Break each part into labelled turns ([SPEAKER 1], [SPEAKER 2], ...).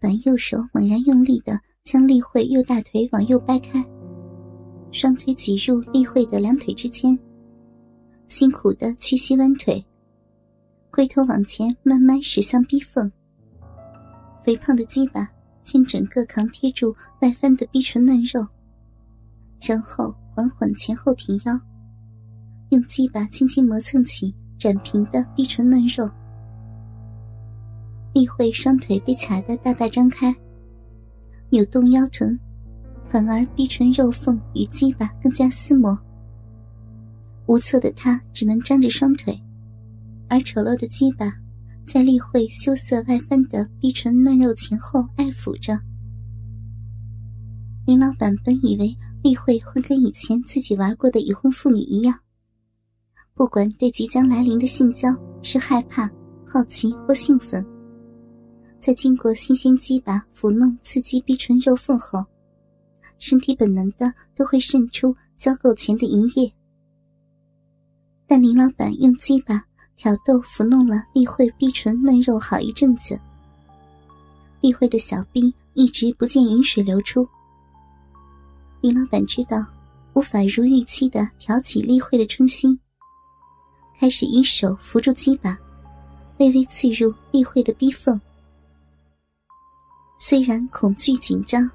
[SPEAKER 1] 板右手猛然用力的将丽慧右大腿往右掰开，双腿挤入丽慧的两腿之间，辛苦的屈膝弯腿，龟头往前慢慢驶向逼缝。肥胖的鸡巴先整个扛贴住外翻的逼唇嫩肉，然后缓缓前后挺腰，用鸡巴轻轻磨蹭起展平的逼唇嫩肉。丽慧双腿被卡得大大张开，扭动腰臀，反而逼唇肉缝与鸡巴更加撕磨。无措的她只能张着双腿，而丑陋的鸡巴在丽慧羞涩外翻的逼唇嫩肉前后爱抚着。林老板本以为丽慧会跟以前自己玩过的已婚妇女一样，不管对即将来临的性交是害怕、好奇或兴奋。在经过新鲜鸡巴抚弄刺激逼唇肉缝后，身体本能的都会渗出交够前的营液。但林老板用鸡巴挑逗抚弄了丽慧逼唇嫩肉好一阵子，丽慧的小逼一直不见饮水流出。林老板知道无法如预期的挑起丽慧的春心，开始一手扶住鸡巴，微微刺入丽慧的逼缝。虽然恐惧紧张，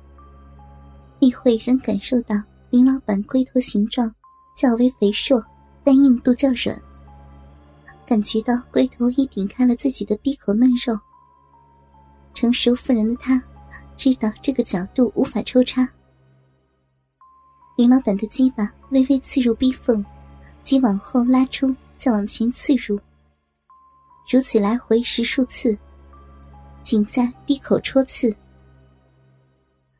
[SPEAKER 1] 丽慧仍感受到林老板龟头形状较为肥硕，但硬度较软。感觉到龟头已顶开了自己的闭口嫩肉。成熟妇人的她知道这个角度无法抽插。林老板的鸡巴微微刺入逼缝，即往后拉出，再往前刺入，如此来回十数次。仅在闭口戳刺，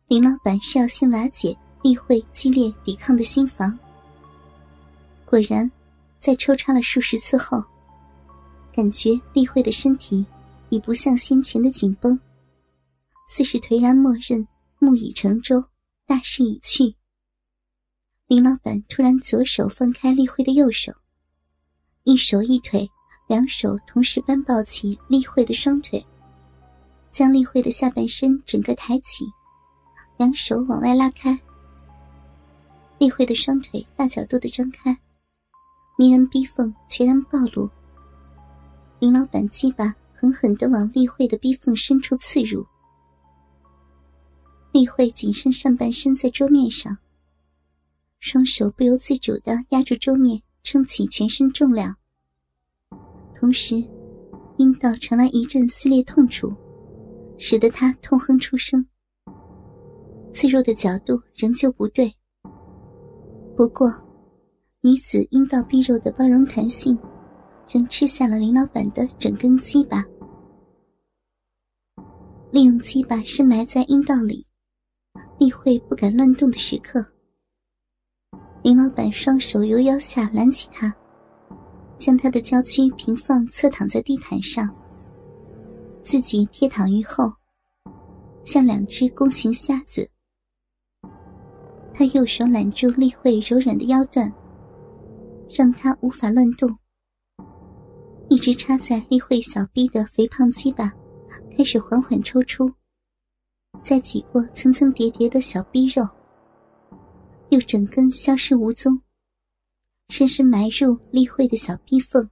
[SPEAKER 1] 林老板是要先瓦解丽慧激烈抵抗的心房。果然，在抽插了数十次后，感觉丽慧的身体已不像先前的紧绷，似是颓然默认，木已成舟，大势已去。林老板突然左手放开丽慧的右手，一手一腿，两手同时扳抱起丽慧的双腿。将丽慧的下半身整个抬起，两手往外拉开。丽慧的双腿大角度的张开，迷人逼缝全然暴露。林老板鸡巴狠狠的往丽慧的逼缝深处刺入。丽慧仅剩上半身在桌面上，双手不由自主的压住桌面，撑起全身重量。同时，阴道传来一阵撕裂痛楚。使得他痛哼出声。刺入的角度仍旧不对，不过，女子阴道壁肉的包容弹性，仍吃下了林老板的整根鸡巴。利用鸡巴深埋在阴道里，丽慧不敢乱动的时刻，林老板双手由腰下揽起她，将她的娇躯平放侧躺在地毯上。自己贴躺于后，像两只弓形虾子。他右手揽住丽慧柔软的腰段，让她无法乱动。一直插在丽慧小臂的肥胖鸡巴开始缓缓抽出，再挤过层层叠叠的小臂肉，又整根消失无踪，深深埋入丽慧的小臂缝。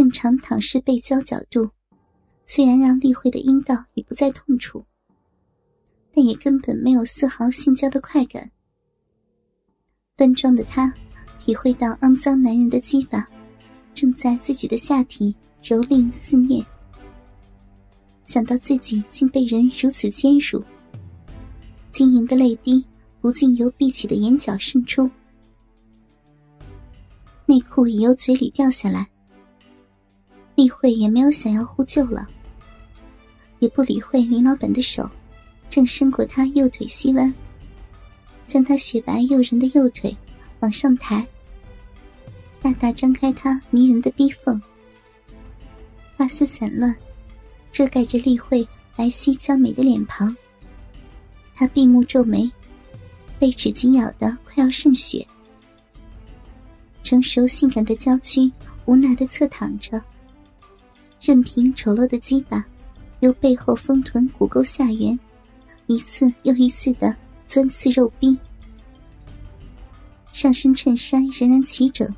[SPEAKER 1] 正常躺式背交角度，虽然让丽慧的阴道已不再痛楚，但也根本没有丝毫性交的快感。端庄的她体会到肮脏男人的技法正在自己的下体蹂躏肆虐，想到自己竟被人如此奸辱，晶莹的泪滴不禁由闭起的眼角渗出，内裤已由嘴里掉下来。丽慧也没有想要呼救了，也不理会林老板的手，正伸过他右腿膝弯，将他雪白诱人的右腿往上抬，大大张开他迷人的逼缝，发丝散乱，遮盖着丽慧白皙娇美的脸庞。他闭目皱眉，被纸巾咬得快要渗血，成熟性感的娇躯无奈的侧躺着。任凭丑陋的鸡巴由背后丰臀骨沟下缘，一次又一次的钻刺肉壁。上身衬衫仍然齐整，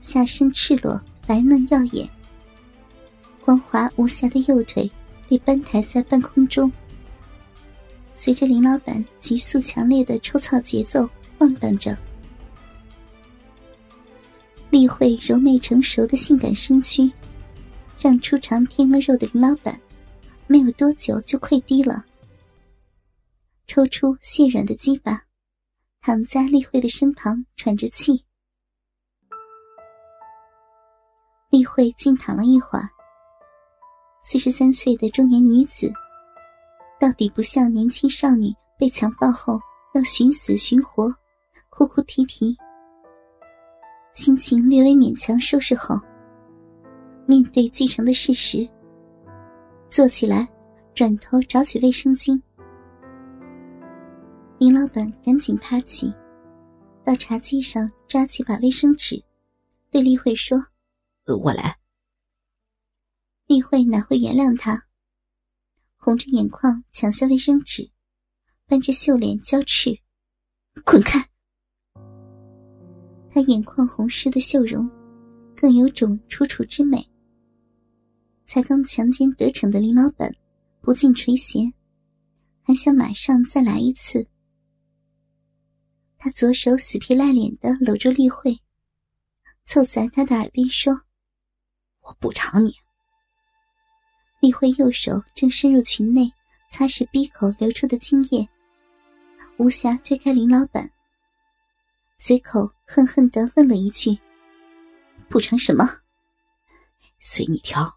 [SPEAKER 1] 下身赤裸白嫩耀眼，光滑无瑕的右腿被搬抬在半空中，随着林老板急速强烈的抽操节奏晃荡着。丽慧柔媚成熟的性感身躯，让初尝天鹅肉的林老板没有多久就溃堤了，抽出泄软的鸡巴。躺在丽慧的身旁，喘着气。丽慧静躺了一会儿。四十三岁的中年女子，到底不像年轻少女被强暴后要寻死寻活，哭哭啼啼。心情略微勉强收拾后，面对继承的事实，坐起来，转头找起卫生巾。林老板赶紧爬起，到茶几上抓起把卫生纸，对丽慧说：“
[SPEAKER 2] 我来。”
[SPEAKER 1] 丽慧哪会原谅他？红着眼眶抢下卫生纸，扳着秀脸娇斥：“滚开！”他眼眶红湿的秀容，更有种楚楚之美。才刚强奸得逞的林老板不禁垂涎，还想马上再来一次。他左手死皮赖脸的搂住丽慧，凑在她的耳边说：“
[SPEAKER 2] 我补偿你。”
[SPEAKER 1] 丽慧右手正伸入裙内擦拭鼻口流出的精液，无暇推开林老板，随口恨恨的问了一句：“补偿什么？
[SPEAKER 2] 随你挑，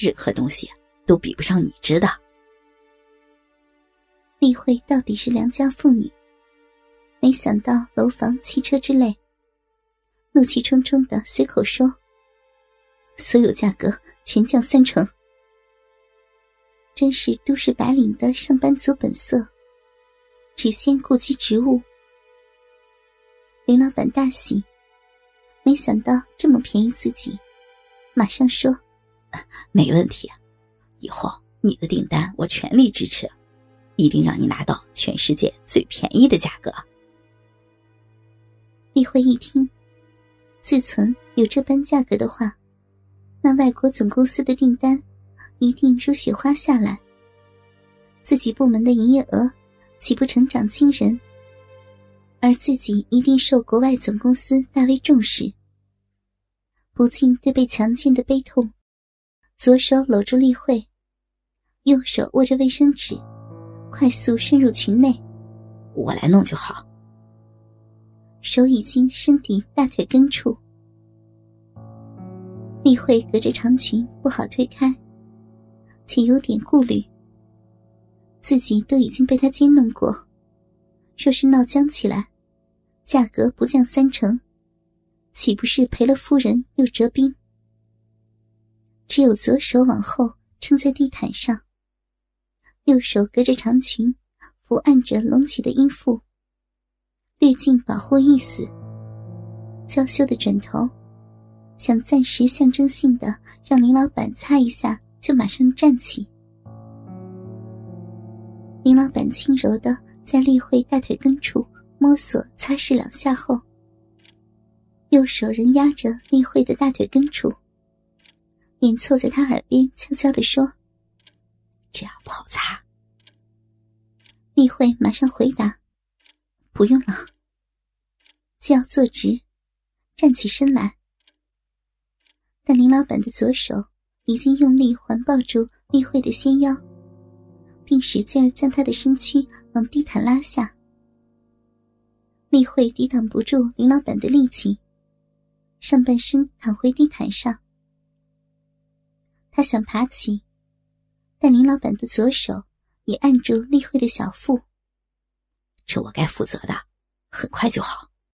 [SPEAKER 2] 任何东西都比不上你值的。”
[SPEAKER 1] 丽慧到底是良家妇女。没想到楼房、汽车之类，怒气冲冲的随口说：“所有价格全降三成。”真是都市白领的上班族本色，只先顾及职务。林老板大喜，没想到这么便宜自己，马上说：“
[SPEAKER 2] 没问题，以后你的订单我全力支持，一定让你拿到全世界最便宜的价格。”
[SPEAKER 1] 丽慧一听，自存有这般价格的话，那外国总公司的订单一定如雪花下来。自己部门的营业额岂不成长惊人？而自己一定受国外总公司大为重视。不禁对被强奸的悲痛，左手搂住丽慧，右手握着卫生纸，快速伸入裙内。
[SPEAKER 2] 我来弄就好。
[SPEAKER 1] 手已经伸抵大腿根处，丽慧隔着长裙不好推开，且有点顾虑。自己都已经被他奸弄过，若是闹僵起来，价格不降三成，岂不是赔了夫人又折兵？只有左手往后撑在地毯上，右手隔着长裙抚按着隆起的阴腹。略尽保护意思，娇羞的转头，想暂时象征性的让林老板擦一下，就马上站起。林老板轻柔的在丽慧大腿根处摸索擦拭两下后，右手仍压着丽慧的大腿根处，便凑在他耳边悄悄的说：“
[SPEAKER 2] 这样不好擦。”
[SPEAKER 1] 丽慧马上回答。不用了，就要坐直，站起身来。但林老板的左手已经用力环抱住丽慧的纤腰，并使劲将她的身躯往地毯拉下。丽慧抵挡不住林老板的力气，上半身躺回地毯上。他想爬起，但林老板的左手也按住丽慧的小腹。
[SPEAKER 2] 这我该负责的，很快就好。